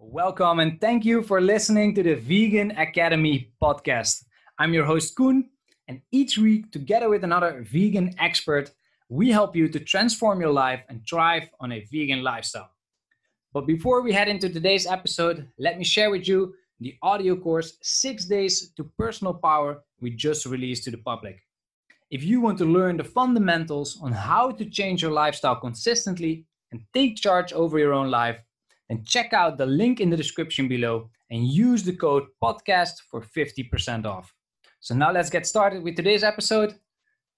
Welcome and thank you for listening to the Vegan Academy podcast. I'm your host, Koen, and each week, together with another vegan expert, we help you to transform your life and thrive on a vegan lifestyle. But before we head into today's episode, let me share with you the audio course Six Days to Personal Power we just released to the public. If you want to learn the fundamentals on how to change your lifestyle consistently and take charge over your own life, then check out the link in the description below and use the code podcast for 50% off. So now let's get started with today's episode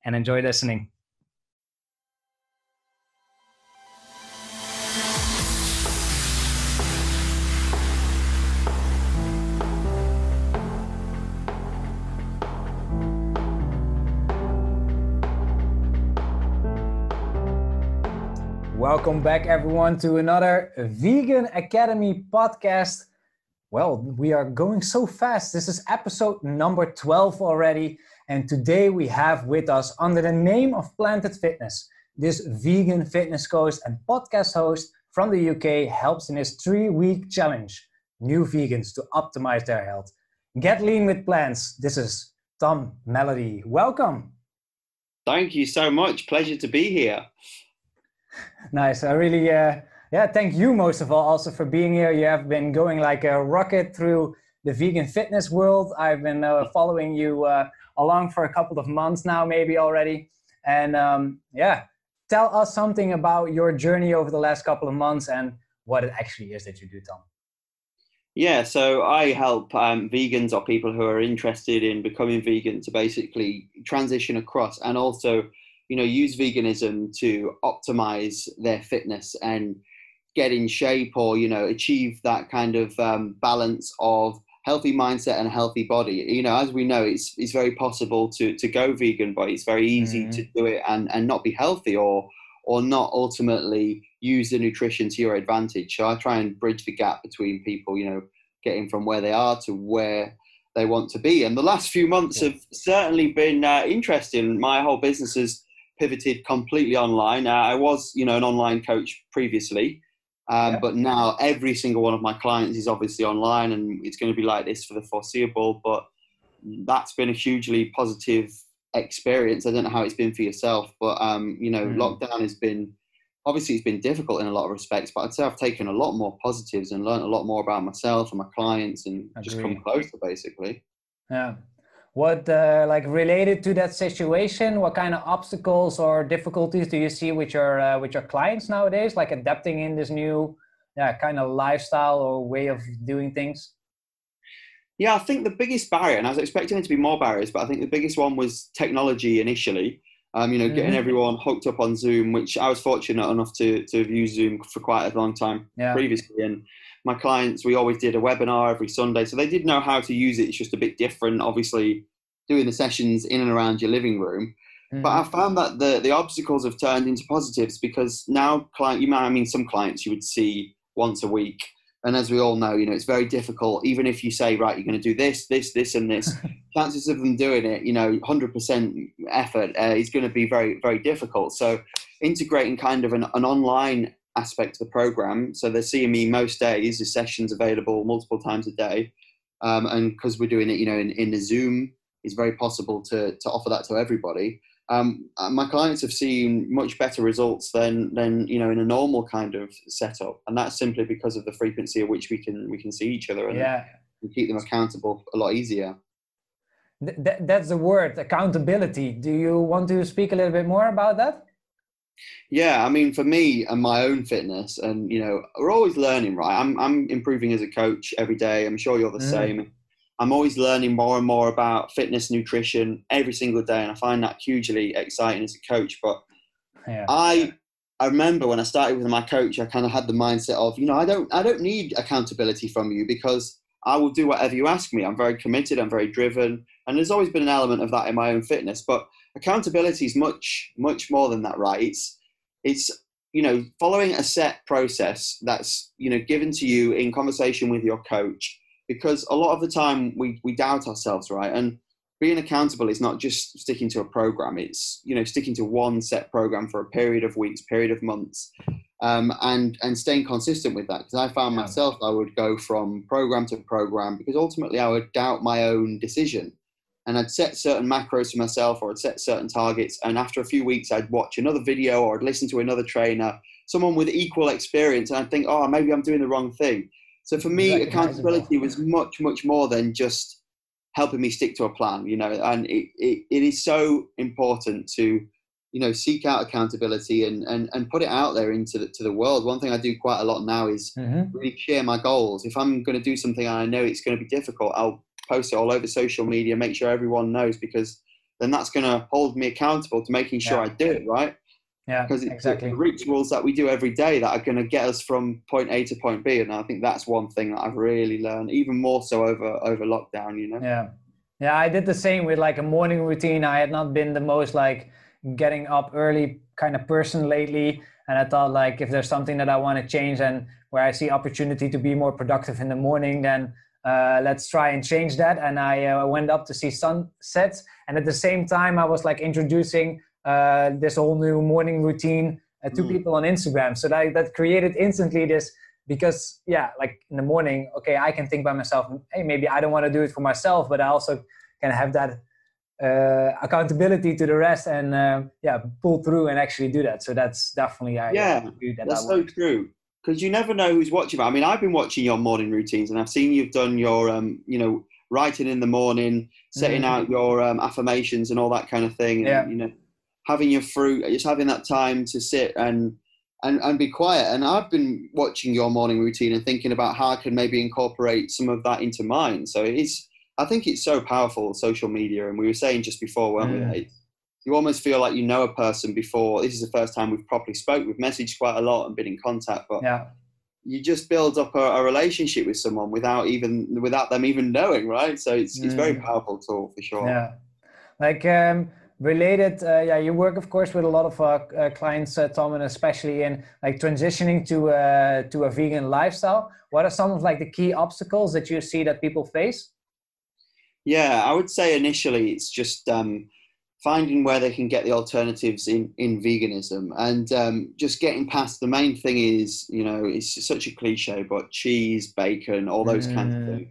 and enjoy listening. Welcome back, everyone, to another Vegan Academy podcast. Well, we are going so fast. This is episode number 12 already. And today we have with us, under the name of Planted Fitness, this vegan fitness coach and podcast host from the UK helps in his three week challenge new vegans to optimize their health. Get lean with plants. This is Tomm Melody. Welcome. Thank you so much. Pleasure to be here nice. I really, uh, yeah, thank you most of all also for being here. You have been going like a rocket through the vegan fitness world. I've been uh, following you uh, along for a couple of months now, maybe already. And um, yeah, tell us something about your journey over the last couple of months and what it actually is that you do, Tomm. Yeah, so I help um, vegans or people who are interested in becoming vegan to basically transition across and also you know use veganism to optimize their fitness and get in shape or you know achieve that kind of um, balance of healthy mindset and a healthy body you know as we know it's it's very possible to to go vegan but it's very easy mm-hmm. to do it and and not be healthy or or not ultimately use the nutrition to your advantage so i try and bridge the gap between people you know getting from where they are to where they want to be and the last few months yeah. have certainly been uh, interesting my whole business has pivoted completely online. Uh, I was, you know, an online coach previously, um, yeah. but now every single one of my clients is obviously online, and it's going to be like this for the foreseeable. But that's been a hugely positive experience. I don't know how it's been for yourself, but um, you know, mm. lockdown has been obviously it's been difficult in a lot of respects, but I'd say I've taken a lot more positives and learned a lot more about myself and my clients, and just come closer, basically. Yeah, what uh, like related to that situation what kind of obstacles or difficulties do you see with your uh, with your clients nowadays like adapting in this new yeah kind of lifestyle or way of doing things yeah i think the biggest barrier and i was expecting there to be more barriers but i think the biggest one was technology initially um, you know, getting mm-hmm. everyone hooked up on Zoom, which I was fortunate enough to to have used Zoom for quite a long time yeah. previously. And my clients, we always did a webinar every Sunday, so they did know how to use it. It's just a bit different, obviously, doing the sessions in and around your living room. Mm-hmm. But I found that the the obstacles have turned into positives because now client, you might, I mean, some clients you would see once a week. And as we all know, you know, it's very difficult. Even if you say, right, you're going to do this, this, this, and this, chances of them doing it, you know, 100% effort uh, is going to be very, very difficult. So integrating kind of an, an online aspect of the program. So they're seeing me most days, the sessions available multiple times a day. Um, and because we're doing it, you know, in, in a Zoom, it's very possible to, to offer that to everybody. Um, uh, my clients have seen much better results than, than you know in a normal kind of setup, and that's simply because of the frequency at which we can we can see each other and, yeah. and keep them accountable a lot easier. Th- that's the word accountability. Do you want to speak a little bit more about that? Yeah, I mean, for me and my own fitness, and you know, we're always learning, right? I'm I'm improving as a coach every day. I'm sure you're the mm. same. I'm always learning more and more about fitness, nutrition every single day, and I find that hugely exciting as a coach. But yeah. I I remember when I started with my coach, I kind of had the mindset of, you know, I don't I don't need accountability from you because I will do whatever you ask me. I'm very committed. I'm very driven, and there's always been an element of that in my own fitness. But accountability is much much more than that, right? It's it's you know following a set process that's you know given to you in conversation with your coach because a lot of the time we we doubt ourselves right? And being accountable is not just sticking to a program. It's you know sticking to one set program for a period of weeks period of months um, and and staying consistent with that. Because I found Yeah. myself I would go from program to program because ultimately I would doubt my own decision. And I'd set certain macros for myself or I'd set certain targets and after a few weeks I'd watch another video or I'd listen to another trainer someone with equal experience and I'd think oh maybe I'm doing the wrong thing so for me Exactly. accountability was much much more than just helping me stick to a plan you know and it, it, it is so important to you know seek out accountability and, and and put it out there into the, to the world one thing i do quite a lot now is Mhm. really share my goals if i'm going to do something and i know it's going to be difficult i'll post it all over social media make sure everyone knows because then that's going to hold me accountable to making sure Yeah. i do it right Yeah, because it's exactly. the rituals that we do every day that are going to get us from point a to point b and i think that's one thing that i've really learned even more so over over lockdown you know Yeah. Yeah, I did the same with like a morning routine. I had not been the most like getting up early kind of person lately. And I thought like if there's something that I want to change and where I see opportunity to be more productive in the morning, then uh, let's try and change that. And I uh, went up to see sunsets. And at the same time, I was like introducing uh, this whole new morning routine uh, to Mm. people on Instagram. So that, that created instantly this because yeah like in the morning okay i can think by myself hey maybe i don't want to do it for myself but i also can have that uh, accountability to the rest and uh, yeah pull through and actually do that so that's definitely i Yeah, that That's so true. Because you never know who's watching. I mean, I've been watching your morning routines, and I've seen you've done your, um, you know, writing in the morning, setting Mhm. out your um, affirmations and all that kind of thing. And, Yeah. You know, having your fruit, just having that time to sit and and and be quiet. And I've been watching your morning routine and thinking about how I can maybe incorporate some of that into mine. So it is. I think it's so powerful, social media, and we were saying just before, weren't Mm. we? You almost feel like you know a person before. This is the first time we've properly spoke. We've messaged quite a lot and been in contact, but yeah you just build up a, a relationship with someone without even without them even knowing, right? So it's it's very Mm. powerful tool for sure. yeah like um related uh, yeah you work of course with a lot of uh, uh, clients uh, tomm and especially in like transitioning to uh, to a vegan lifestyle what are some of like the key obstacles that you see that people face Yeah, I would say initially it's just um, finding where they can get the alternatives in, in veganism and um, just getting past the main thing is, you know, it's such a cliche, but cheese, bacon, all those kinds of Mm. things.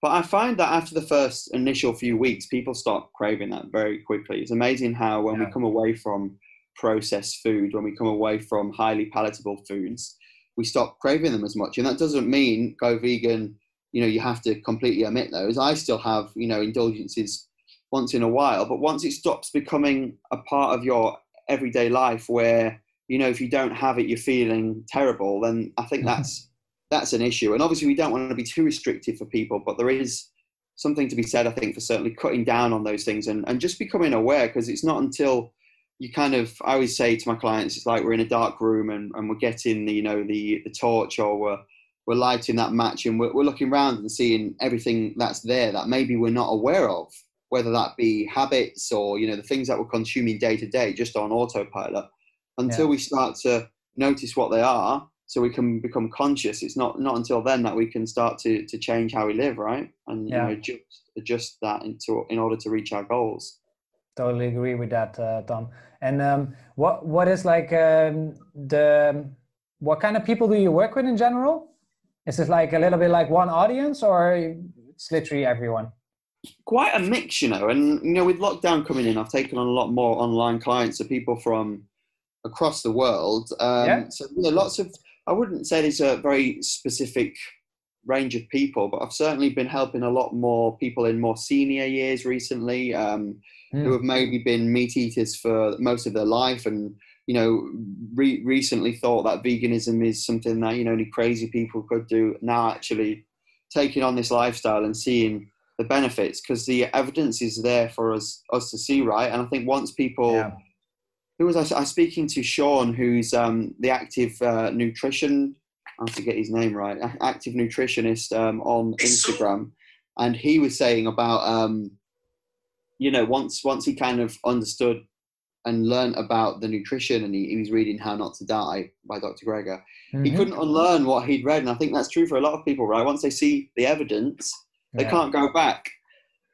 But I find that after the first initial few weeks, people start craving that very quickly. It's amazing how when Yeah. we come away from processed food, when we come away from highly palatable foods, we stop craving them as much. And that doesn't mean go vegan, you know, you have to completely omit those. I still have, you know, indulgences once in a while, but once it stops becoming a part of your everyday life where, you know, if you don't have it, you're feeling terrible, then I think that's that's an issue. And obviously we don't want to be too restrictive for people, but there is something to be said, I think, for certainly cutting down on those things and, and just becoming aware because it's not until you kind of I always say to my clients, it's like we're in a dark room and, and we're getting the, you know, the the torch or we're we're lighting that match and we're, we're looking around and seeing everything that's there that maybe we're not aware of, whether that be habits or, you know, the things that we're consuming day to day just on autopilot. Until Yeah. we start to notice what they are, so we can become conscious. It's not not until then that we can start to to change how we live, right? And Yeah. you know, adjust adjust that into in order to reach our goals. Totally agree with that, uh, Tomm. And um, what what is like um, the what kind of people do you work with in general? Is it like a little bit like one audience, or it's literally everyone? quite a mix, you know. And you know, with lockdown coming in, I've taken on a lot more online clients, so people from across the world. Um, Yeah. So yeah, lots of. I wouldn't say there's a very specific range of people, but I've certainly been helping a lot more people in more senior years recently, um, who Mm. have maybe been meat eaters for most of their life, and you know, re- recently thought that veganism is something that you know only crazy people could do. Now actually taking on this lifestyle and seeing the benefits because the evidence is there for us us to see, right? And I think once people Yeah. Who was I, I was speaking to Sean, who's um, the active uh, nutrition. I have to get his name right. Active nutritionist um, on Instagram, and he was saying about um, you know once once he kind of understood and learned about the nutrition, and he, he was reading How Not to Die by Dr. Greger. He Mhm. couldn't unlearn what he'd read, and I think that's true for a lot of people, right? Once they see the evidence, they Yeah. can't go back.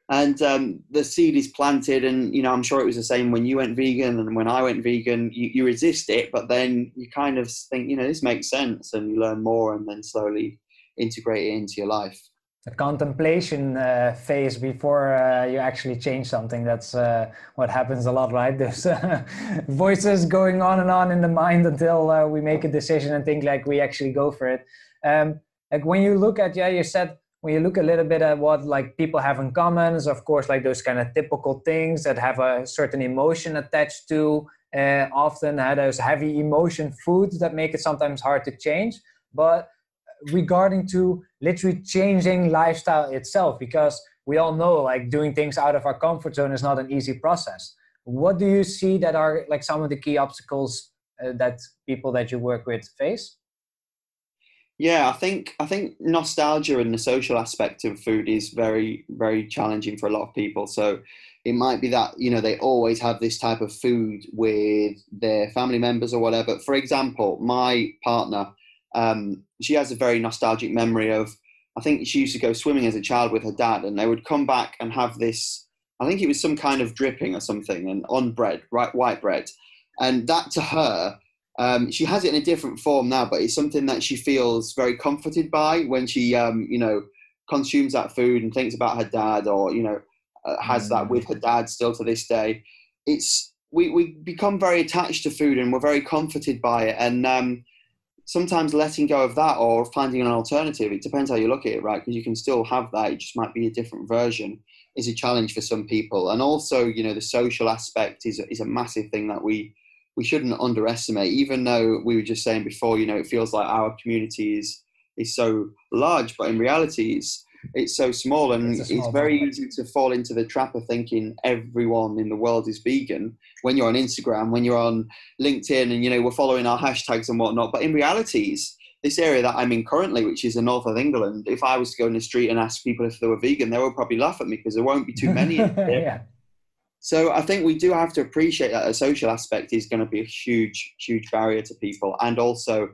And um, the seed is planted and you know i'm sure it was the same when you went vegan and when i went vegan you, you resist it but then you kind of think you know this makes sense and you learn more and then slowly integrate it into your life. The contemplation uh, phase before uh, you actually change something that's uh, what happens a lot right? There's uh, voices going on and on in the mind until uh, we make a decision and think like we actually go for it. Um, like when you look at yeah you said when you look a little bit at what like people have in common of course like those kind of typical things that have a certain emotion attached to uh, often have those heavy emotion foods that make it sometimes hard to change. But regarding to literally changing lifestyle itself because we all know like doing things out of our comfort zone is not an easy process. What do you see that are like some of the key obstacles uh, that people that you work with face yeah, I think I think nostalgia and the social aspect of food is very very challenging for a lot of people. So it might be that you know they always have this type of food with their family members or whatever. For example, my partner, um, she has a very nostalgic memory of. I think she used to go swimming as a child with her dad, and they would come back and have this. I think it was some kind of dripping or something, and on bread, right, white bread, and that to her um, she has it in a different form now, but it's something that she feels very comforted by when she, um, you know, consumes that food and thinks about her dad, or you know, uh, has mm. that with her dad still to this day. It's we we become very attached to food and we're very comforted by it, and um, sometimes letting go of that or finding an alternative. It depends how you look at it, right? Because you can still have that; it just might be a different version. Is a challenge for some people, and also, you know, the social aspect is is a massive thing that we we shouldn't underestimate, even though we were just saying before, you know, it feels like our community is is so large, but in reality, it's it's so small, and it's, it's very easy to fall into the trap of thinking everyone in the world is vegan when you're on Instagram, when you're on LinkedIn, and you know we're following our hashtags and whatnot. But in realities, this area that I'm in currently, which is the north of England, if I was to go in the street and ask people if they were vegan, they would probably laugh at me because there won't be too many. yeah. So I think we do have to appreciate that a social aspect is going to be a huge, huge barrier to people, and also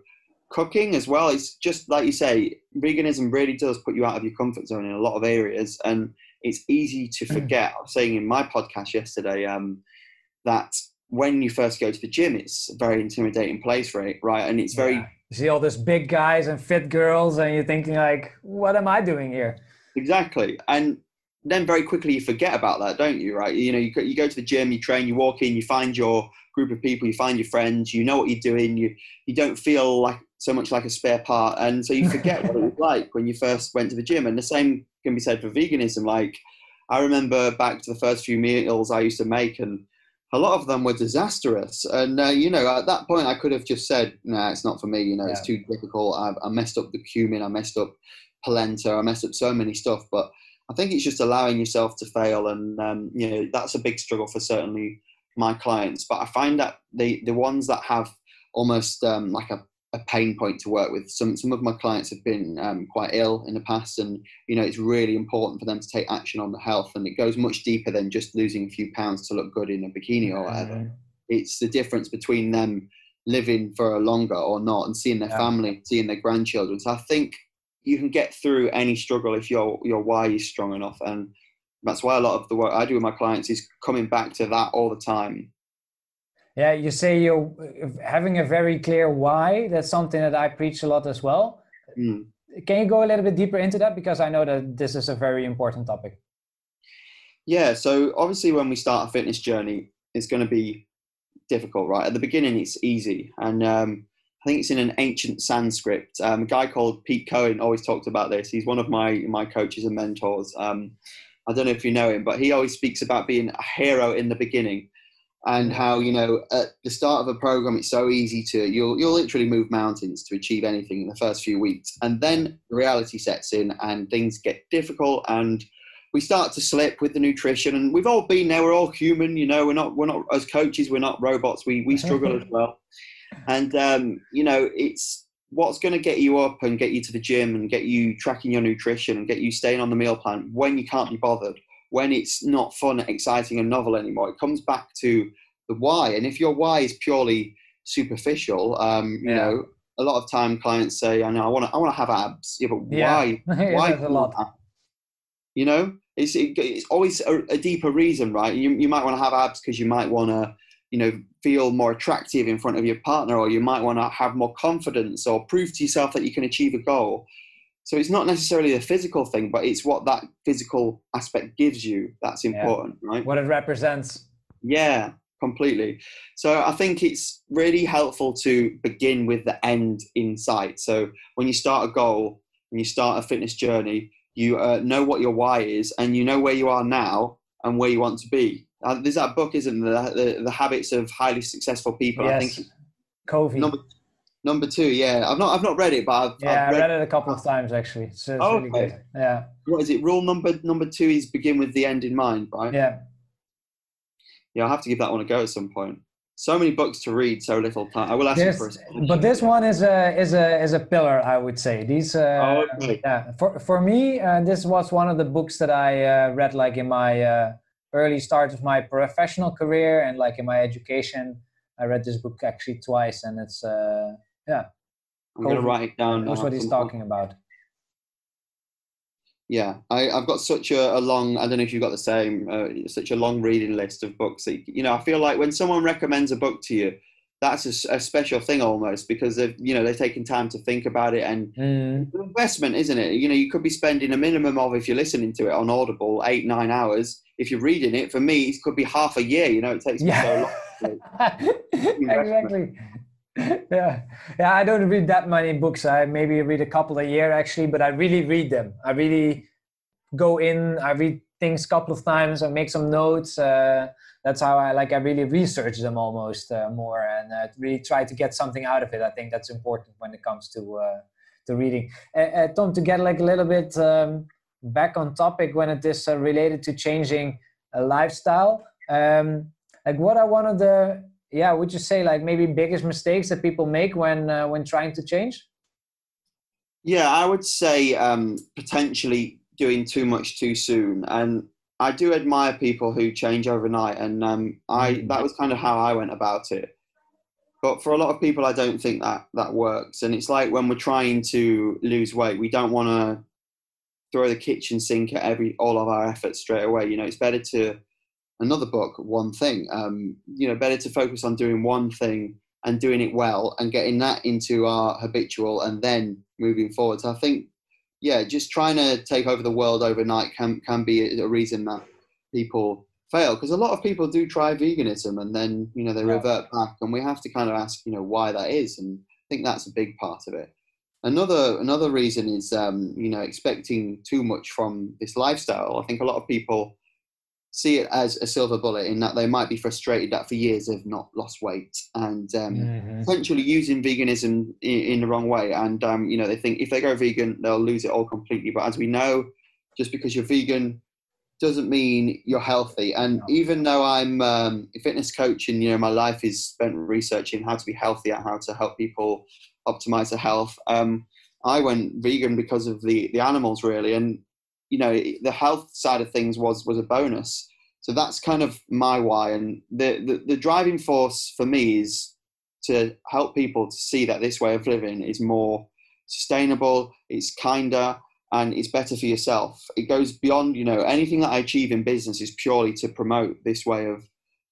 cooking as well. It's just like you say, veganism really does put you out of your comfort zone in a lot of areas, and it's easy to mm. forget. I was saying in my podcast yesterday um, that when you first go to the gym, it's a very intimidating place, right? Right, and it's very. Yeah. You see all these big guys and fit girls, and you're thinking like, "What am I doing here?" Exactly, and then very quickly you forget about that, don't you? Right? You know, you go, you go to the gym, you train, you walk in, you find your group of people, you find your friends, you know what you're doing. You you don't feel like so much like a spare part, and so you forget what it was like when you first went to the gym. And the same can be said for veganism. Like I remember back to the first few meals I used to make, and a lot of them were disastrous. And uh, you know, at that point, I could have just said, "No, nah, it's not for me." You know, yeah. it's too difficult. I, I messed up the cumin, I messed up polenta, I messed up so many stuff, but I think it's just allowing yourself to fail, and um, you know that's a big struggle for certainly my clients. But I find that the the ones that have almost um, like a, a pain point to work with. Some some of my clients have been um, quite ill in the past, and you know it's really important for them to take action on the health, and it goes much deeper than just losing a few pounds to look good in a bikini or whatever. Mm-hmm. It's the difference between them living for a longer or not, and seeing their yeah. family, seeing their grandchildren. So I think you can get through any struggle if your your why is strong enough. And that's why a lot of the work i do with my clients is coming back to that all the time. Yeah you say you're having a very clear why that's something that i preach a lot as well. Mm. can you go a little bit deeper into that? Because i know that this is a very important topic. Yeah so obviously when we start a fitness journey it's going to be difficult right? At the beginning it's easy. And um, I think it's in an ancient Sanskrit. Um, a guy called Pete Cohen always talked about this. He's one of my my coaches and mentors. Um, I don't know if you know him, but he always speaks about being a hero in the beginning, and how you know at the start of a program it's so easy to you'll you'll literally move mountains to achieve anything in the first few weeks, and then reality sets in and things get difficult and we start to slip with the nutrition and we've all been there we're all human you know we're not we're not as coaches we're not robots we we struggle as well and um, you know it's what's going to get you up and get you to the gym and get you tracking your nutrition and get you staying on the meal plan when you can't be bothered when it's not fun exciting and novel anymore it comes back to the why and if your why is purely superficial um, you yeah. know a lot of time clients say i know i want to i want to have abs yeah but yeah. why why a lot. you know it's it, it's always a, a, deeper reason, right? You you might want to have abs because you might want to you know feel more attractive in front of your partner, or you might want to have more confidence, or prove to yourself that you can achieve a goal. So it's not necessarily a physical thing, but it's what that physical aspect gives you that's important, yeah. right? What it represents. Yeah, completely. So I think it's really helpful to begin with the end in sight. So when you start a goal, when you start a fitness journey, you uh, know what your why is, and you know where you are now and where you want to be. Uh, there's that book, isn't there? The, the, the habits of highly successful people. Yes. I think Covey. Number, number two, yeah. I've not I've not read it, but I've, yeah, I've read, read, it a couple of times actually. So it's oh, really okay. good. Yeah. What is it? Rule number number two is begin with the end in mind, right? Yeah. Yeah, I'll have to give that one a go at some point so many books to read, so little time. I will ask you for a But this one is a is a is a pillar, I would say. These, uh, oh, okay. yeah. For for me, uh, this was one of the books that I uh, read like in my uh, early start of my professional career and like in my education. I read this book actually twice, and it's uh, yeah. I'm to write it down. Knows what he's talking about yeah I, have got such a, a, long i don't know if you've got the same uh, such a long reading list of books that, you know i feel like when someone recommends a book to you that's a, a special thing almost because they've you know they're taking time to think about it and mm. investment isn't it? You know you could be spending a minimum of if you're listening to it on audible eight nine hours. If you're reading it for me it could be half a year you know it takes yeah. me so long exactly. Yeah. Yeah i don't read that many books. I maybe read a couple a year actually but i really read them. I really go in i read things a couple of times i make some notes uh, that's how i like i really research them almost uh, more and uh, really try to get something out of it. I think that's important when it comes to uh, to reading. Uh, uh, tomm to get like a little bit um, back on topic when it is related to changing a lifestyle um, like what are one of the yeah would you say like maybe biggest mistakes that people make when uh, when trying to change? Yeah i would say um, potentially doing too much too soon. And i do admire people who change overnight and um, i mm. that was kind of how i went about it but for a lot of people i don't think that that works and it's like when we're trying to lose weight we don't want to throw the kitchen sink at every all of our efforts straight away you know it's better to another book, one thing. Um, you know, better to focus on doing one thing and doing it well and getting that into our habitual and then moving forward. So I think, yeah, just trying to take over the world overnight can can be a reason that people fail because a lot of people do try veganism and then you know they yeah. revert back and we have to kind of ask you know why that is and I think that's a big part of it. Another another reason is um, you know expecting too much from this lifestyle. I think a lot of people see it as a silver bullet in that they might be frustrated that for years they've not lost weight and um, mm-hmm. potentially using veganism in, in, the wrong way. And um, you know they think if they go vegan they'll lose it all completely. But as we know, just because you're vegan doesn't mean you're healthy. And no. even though I'm um, a fitness coach and you know my life is spent researching how to be healthy and how to help people optimize their health, um, I went vegan because of the the animals really and you know the health side of things was was a bonus. So that's kind of my why. And the, the, the driving force for me is to help people to see that this way of living is more sustainable it's kinder and it's better for yourself. It goes beyond you know anything that i achieve in business is purely to promote this way of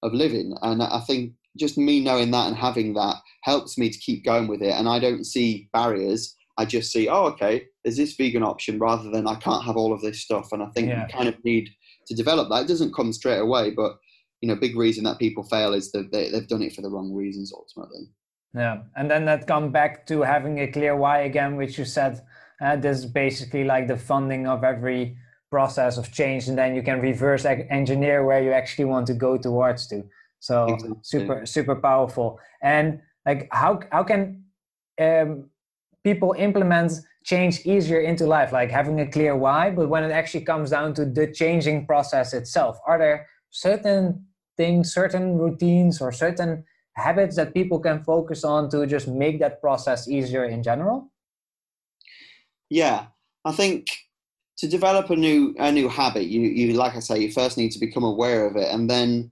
of living. And i think just me knowing that and having that helps me to keep going with it. And i don't see barriers I just see, oh, okay, there's this vegan option rather than I can't have all of this stuff. And I think yeah. you kind of need to develop that. It doesn't come straight away, but you know, big reason that people fail is that they, they've done it for the wrong reasons ultimately. Yeah, and then that come back to having a clear why again, which you said uh, this is basically like the funding of every process of change, and then you can reverse engineer where you actually want to go towards to. So exactly. super super powerful. And like how how can um, people implement change easier into life, like having a clear why. But when it actually comes down to the changing process itself, are there certain things, certain routines, or certain habits that people can focus on to just make that process easier in general? Yeah, I think to develop a new a new habit, you you like I say, you first need to become aware of it, and then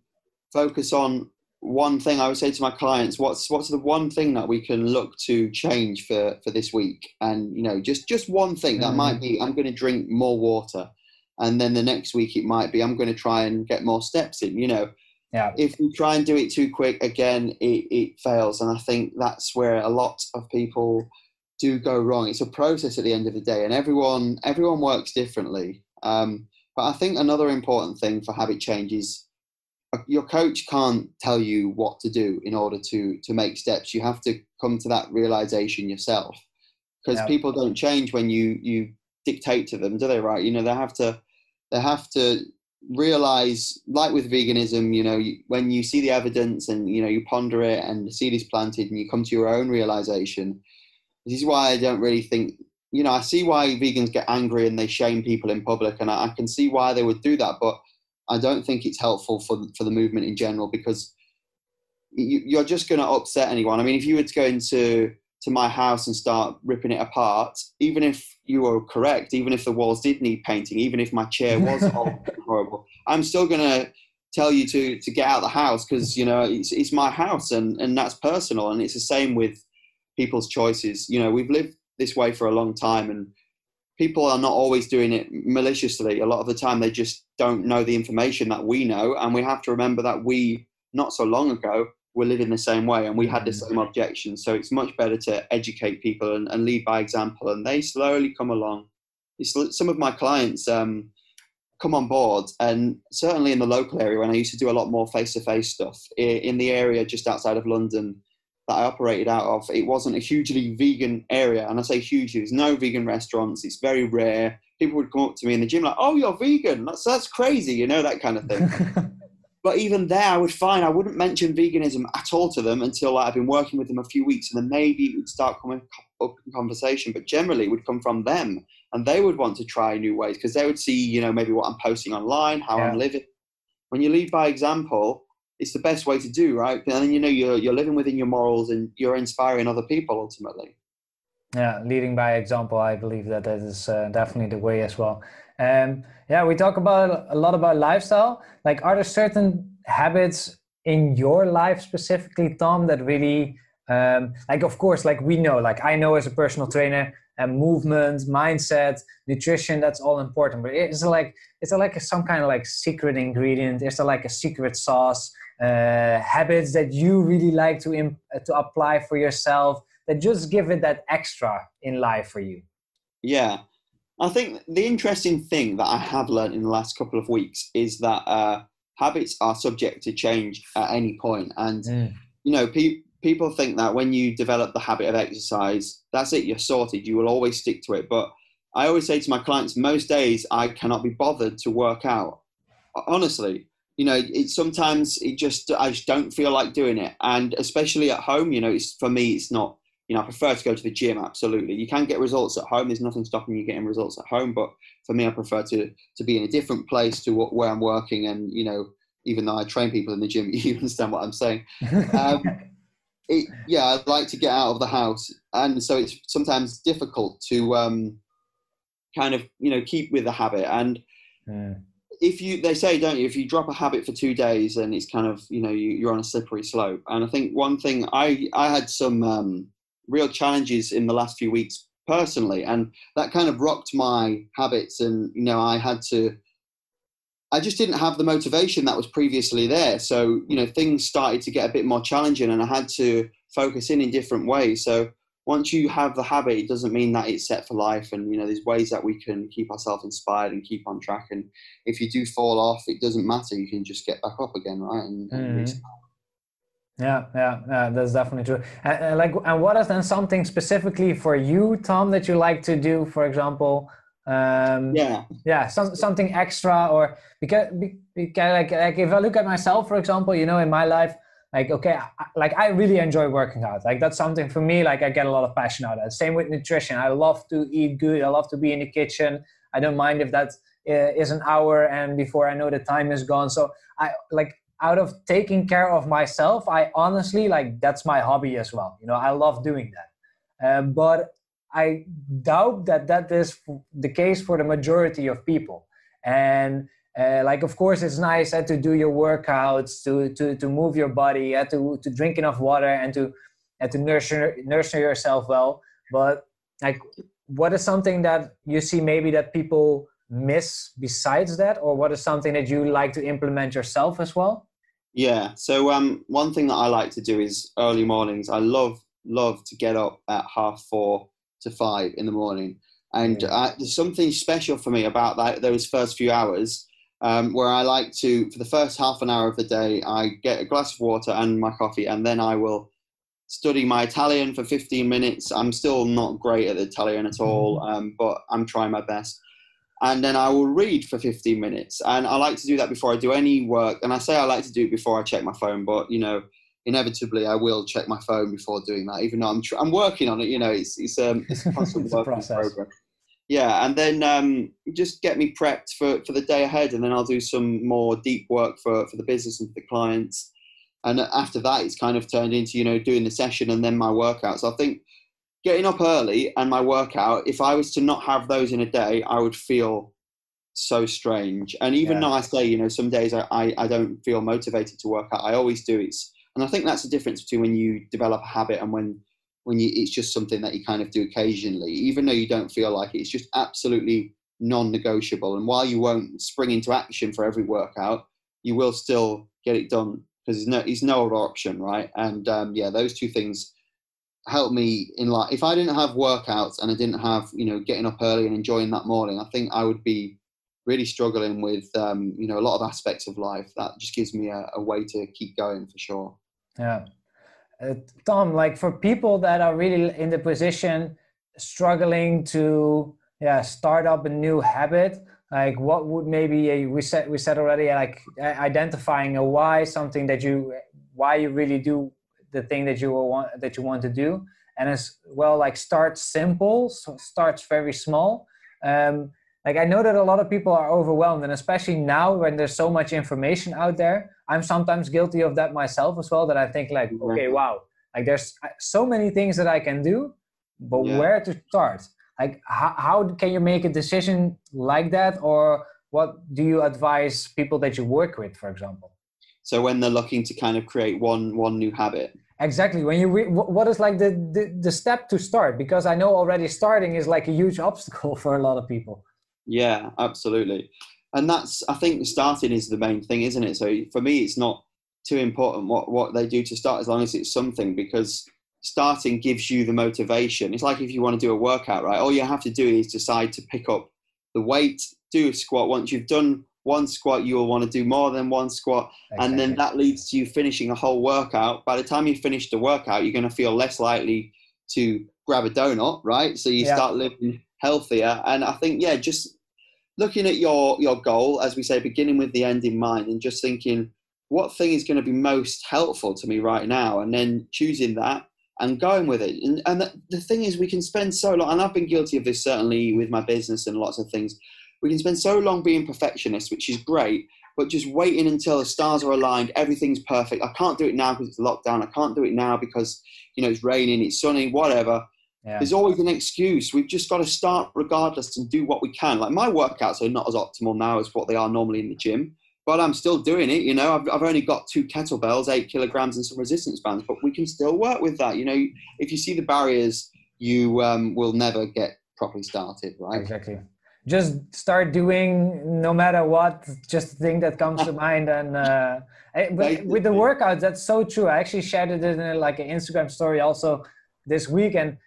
focus on one thing I would say to my clients, what's what's the one thing that we can look to change for for this week? And you know, just just one thing that might mm. be I'm going to drink more water. and then the next week it might be i'm going to try and get more steps in you know yeah if you try and do it too quick again it, it fails and i think that's where a lot of people do go wrong it's a process at the end of the day and everyone everyone works differently um, but i think another important thing for habit change is your coach can't tell you what to do in order to to make steps you have to come to that realization yourself because Yeah. people don't change when you you dictate to them do they right you know they have to they have to realize like with veganism you know you, when you see the evidence and you know you ponder it and the seed is planted and you come to your own realization this is why i don't really think you know i see why vegans get angry and they shame people in public and i, I can see why they would do that but i don't think it's helpful for for the movement in general because you, you're just going to upset anyone i mean if you were to go into to my house and start ripping it apart, even if you were correct, even if the walls did need painting, even if my chair was horrible, I'm still going to tell you to to get out of the house because you know it's it's my house and and that's personal and it's the same with people's choices. You know, we've lived this way for a long time and people are not always doing it maliciously. A lot of the time they just don't know the information that we know and we have to remember that we not so long ago were living the same way and we had the same objections. So it's much better to educate people and, and lead by example. And they slowly come along. It's, some of my clients um, come on board, and certainly in the local area, when I used to do a lot more face to face stuff in the area just outside of London that I operated out of, it wasn't a hugely vegan area. And I say hugely, there's no vegan restaurants, it's very rare. People would come up to me in the gym like, "Oh, you're vegan? That's that's crazy," you know that kind of thing. But even there, I would find I wouldn't mention veganism at all to them until like, I've been working with them a few weeks, and then maybe it would start coming up in conversation. But generally, it would come from them, and they would want to try new ways because they would see, you know, maybe what I'm posting online, how I'm living. When you lead by example, it's the best way to do, right? And then you know you're you're living within your morals and you're inspiring other people ultimately. yeah leading by example i believe that that is uh, definitely the way as well um yeah we talk about a lot about lifestyle like are there certain habits in your life specifically tomm that really um like of course like we know like i know as a personal trainer and movement mindset nutrition that's all important but is it like is there like some kind of like secret ingredient is there like a secret sauce uh habits that you really like to imp- to apply for yourself that just give it that extra in life for you. Yeah. I think the interesting thing that I have learned in the last couple of weeks is that uh, habits are subject to change at any point. And, you know, pe- people think that when you develop the habit of exercise, that's it, you're sorted, you will always stick to it. But I always say to my clients, most days I cannot be bothered to work out. Honestly, you know, it sometimes it just, I just don't feel like doing it. And especially at home, you know, it's for me, it's not, you know, I prefer to go to the gym. Absolutely, you can get results at home. There's nothing stopping you getting results at home. But for me, I prefer to to be in a different place to what, where I'm working. And you know, even though I train people in the gym, you understand what I'm saying. Um, it, yeah, I like to get out of the house, and so it's sometimes difficult to um, kind of you know keep with the habit. And Mm. if you they say don't you if you drop a habit for two days and it's kind of you know you, you're on a slippery slope and i think one thing i i had some um, real challenges in the last few weeks personally and that kind of rocked my habits and you know i had to i just didn't have the motivation that was previously there so you know things started to get a bit more challenging and i had to focus in in different ways so once you have the habit it doesn't mean that it's set for life and you know there's ways that we can keep ourselves inspired and keep on track and if you do fall off it doesn't matter you can just get back up again right and, and Mhm. restart. Yeah, yeah, yeah, that's definitely true. And, and like, and what is then something specifically for you, Tomm, that you like to do? For example, um, yeah yeah, some, something extra, or because, because like, like if I look at myself, for example, you know, in my life, like okay, I, like I really enjoy working out. Like that's something for me. Like I get a lot of passion out of it. Same with nutrition. I love to eat good. I love to be in the kitchen. I don't mind if that uh, is an hour and before I know the time is gone. So I like out of taking care of myself. I honestly like that's my hobby as well. You know, I love doing that. Um, but I doubt that that is the case for the majority of people. And uh, like, of course, it's nice uh, to do your workouts, to to to move your body, uh, to to drink enough water, and to and to nurture nurture yourself well. But like, what is something that you see maybe that people miss besides that, or what is something that you like to implement yourself as well? Yeah. So um, one thing that I like to do is early mornings. I love love to get up at half four to five in the morning, and uh, there's something special for me about that those first few hours. Um, where I like to, for the first half an hour of the day, I get a glass of water and my coffee, and then I will study my Italian for 15 minutes. I'm still not great at Italian at all, mm-hmm. um, but I'm trying my best and then I will read for 15 minutes. And I like to do that before I do any work. And I say I like to do it before I check my phone, but you know, inevitably I will check my phone before doing that, even though I'm tr- I'm working on it. You know, it's it's um it's a constant it's work process. program. Yeah, and then um, just get me prepped for, for the day ahead, and then I'll do some more deep work for, for the business and for the clients. And after that, it's kind of turned into you know doing the session and then my workouts. I think getting up early and my workout, if I was to not have those in a day, I would feel so strange. And even yeah. though I say, you know, some days I, I, I, don't feel motivated to work out, I always do. It's, and I think that's the difference between when you develop a habit and when, when you, it's just something that you kind of do occasionally, even though you don't feel like it, it's just absolutely non-negotiable. And while you won't spring into action for every workout, you will still get it done because there's no, no other option, right? And um, yeah, those two things help me in life. If I didn't have workouts and I didn't have, you know, getting up early and enjoying that morning, I think I would be really struggling with, um, you know, a lot of aspects of life. That just gives me a, a way to keep going for sure. Yeah. Uh, Tomm, like for people that are really in the position struggling to yeah start up a new habit like what would maybe a, we said we said already like identifying a why something that you why you really do the thing that you want that you want to do and as well like start simple so starts very small um, like i know that a lot of people are overwhelmed and especially now when there's so much information out there i'm sometimes guilty of that myself as well that i think like okay wow like there's uh, so many things that i can do but yeah. where to start like how, how can you make a decision like that or what do you advise people that you work with for example so when they're looking to kind of create one one new habit. Exactly. When you re- what is like the, the the step to start? Because I know already starting is like a huge obstacle for a lot of people. Yeah, absolutely. And that's I think starting is the main thing, isn't it? So for me, it's not too important what what they do to start as long as it's something because starting gives you the motivation. It's like if you want to do a workout, right? All you have to do is decide to pick up the weight, do a squat. Once you've done one squat, you will want to do more than one squat. Exactly. And then that leads to you finishing a whole workout. By the time you finish the workout, you're going to feel less likely to grab a donut, right? So you yeah. start living healthier. And I think, yeah, just looking at your, your goal, as we say, beginning with the end in mind and just thinking, what thing is going to be most helpful to me right now? And then choosing that and going with it. And, and the, the thing is, we can spend so long, and I've been guilty of this certainly with my business and lots of things we can spend so long being perfectionists, which is great, but just waiting until the stars are aligned, everything's perfect. I can't do it now because it's lockdown. I can't do it now because you know it's raining, it's sunny, whatever. Yeah. There's always an excuse. We've just got to start regardless and do what we can. Like my workouts are not as optimal now as what they are normally in the gym, but I'm still doing it. You know, I've, I've only got two kettlebells, eight kilograms, and some resistance bands, but we can still work with that. You know, if you see the barriers, you um, will never get properly started, right? Exactly just start doing no matter what just the thing that comes to mind and uh, but with the workouts that's so true i actually shared it in like an instagram story also this week and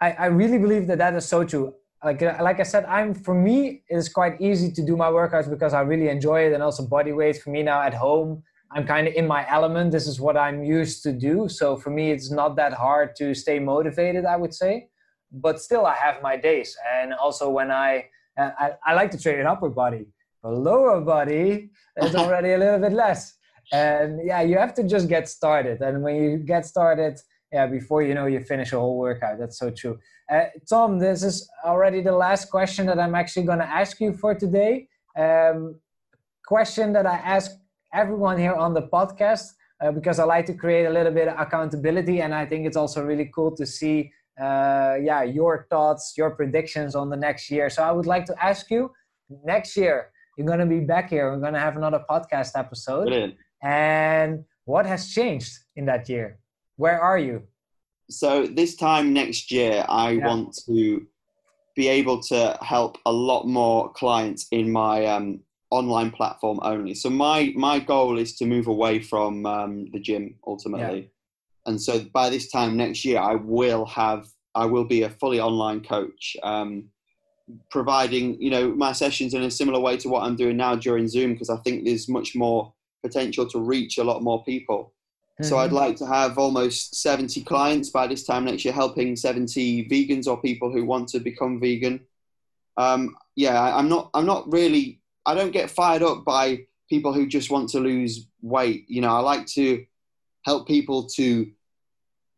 I, I really believe that that is so true. Like uh, like i said i'm for me it's quite easy to do my workouts because i really enjoy it and also body weight for me now at home. I'm kind of in my element. This is what i'm used to do. So for me it's not that hard to stay motivated i would say. But still i have my days. And also when i I, I like to train an upper body, but lower body is already a little bit less. And yeah, you have to just get started. And when you get started, yeah, before you know, you finish a whole workout. That's so true. Uh, Tomm, this is already the last question that I'm actually going to ask you for today. Um, question that I ask everyone here on the podcast uh, because I like to create a little bit of accountability, and I think it's also really cool to see uh, yeah, your thoughts, your predictions on the next year. So I would like to ask you, next year you're going to be back here. We're going to have another podcast episode. Brilliant. And what has changed in that year? Where are you? So this time next year, I yeah. want to be able to help a lot more clients in my um, online platform only. So my my goal is to move away from um, the gym ultimately, yeah. and so by this time next year, I will have I will be a fully online coach, um, providing you know my sessions in a similar way to what I'm doing now during Zoom because I think there's much more potential to reach a lot more people. Mm-hmm. So I'd mm-hmm. like to have almost 70 clients by this time next year, helping 70 vegans or people who want to become vegan. Um, yeah, I'm not. I'm not really. I don't get fired up by people who just want to lose weight. You know, I like to help people to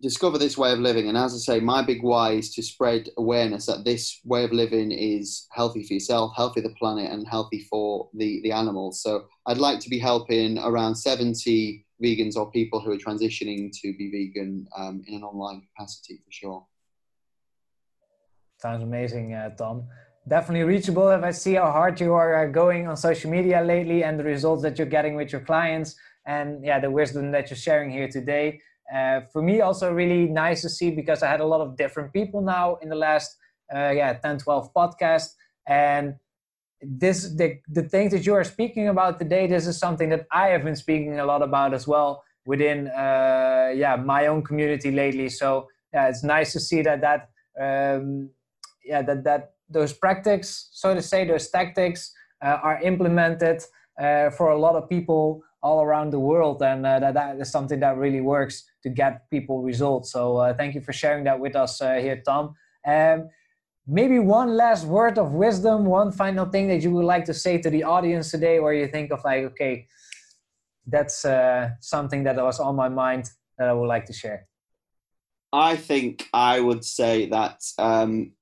discover this way of living. And as I say, my big why is to spread awareness that this way of living is healthy for yourself, healthy for the planet, and healthy for the, the animals. So I'd like to be helping around 70 vegans or people who are transitioning to be vegan um, in an online capacity for sure. Sounds amazing, uh, Tomm. Definitely reachable if I see how hard you are uh, going on social media lately and the results that you're getting with your clients and yeah, the wisdom that you're sharing here today. Uh, for me, also really nice to see because I had a lot of different people now in the last uh, yeah 10, 12 podcasts and this the, the things that you are speaking about today this is something that i have been speaking a lot about as well within uh, yeah my own community lately. So yeah it's nice to see that that um, yeah that that those practices so to say those tactics uh, are implemented uh, for a lot of people all around the world. And uh, that, that is something that really works to get people results. So uh, thank you for sharing that with us uh, here tomm. Um, maybe one last word of wisdom one final thing that you would like to say to the audience today where you think of like okay that's uh, something that was on my mind that i would like to share. I think i would say that um,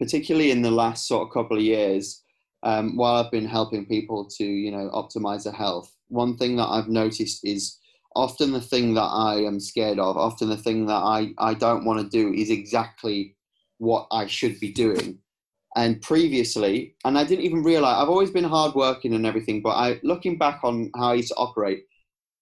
particularly in the last sort of couple of years um, while i've been helping people to you know optimize their health one thing that i've noticed is often the thing that i am scared of often the thing that i, I don't want to do is exactly what I should be doing. And previously, and I didn't even realize I've always been hardworking and everything, but I looking back on how I used to operate,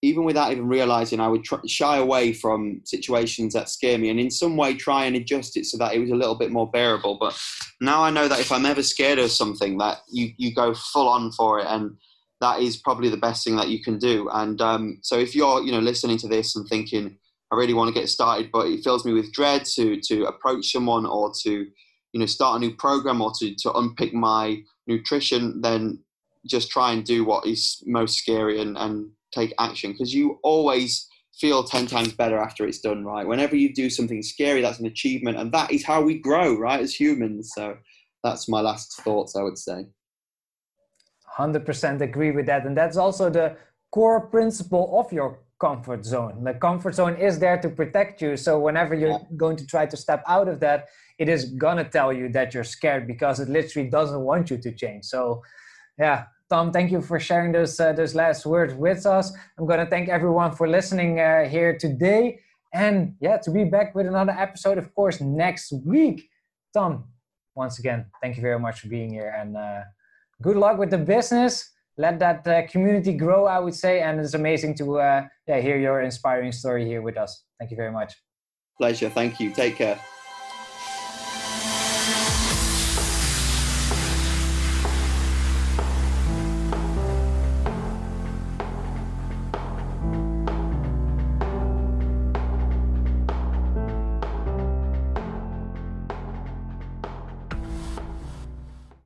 even without even realizing, I would shy away from situations that scare me, and in some way try and adjust it so that it was a little bit more bearable. But now I know that if I'm ever scared of something, that you you go full on for it, and that is probably the best thing that you can do. And um, so if you're you know listening to this and thinking, I really want to get started, but it fills me with dread to to approach someone or to you know start a new program or to to unpick my nutrition. Then just try and do what is most scary and and take action. Because you always feel 10 times better after it's done right? Whenever you do something scary that's an achievement and that is how we grow right as humans. So that's my last thoughts i would say. 100% agree with that and that's also the core principle of your comfort zone. The comfort zone is there to protect you. So whenever you're yeah. going to try to step out of that, it is gonna tell you that you're scared because it literally doesn't want you to change. So, yeah, Tomm, thank you for sharing those uh, those last words with us. I'm gonna thank everyone for listening uh, here today, and yeah, to be back with another episode, of course, next week. Tomm, once again, thank you very much for being here, and uh, good luck with the business let that uh, community grow, I would say. And it's amazing to uh, yeah, hear your inspiring story here with us. Thank you very much. Pleasure. Thank you. Take care.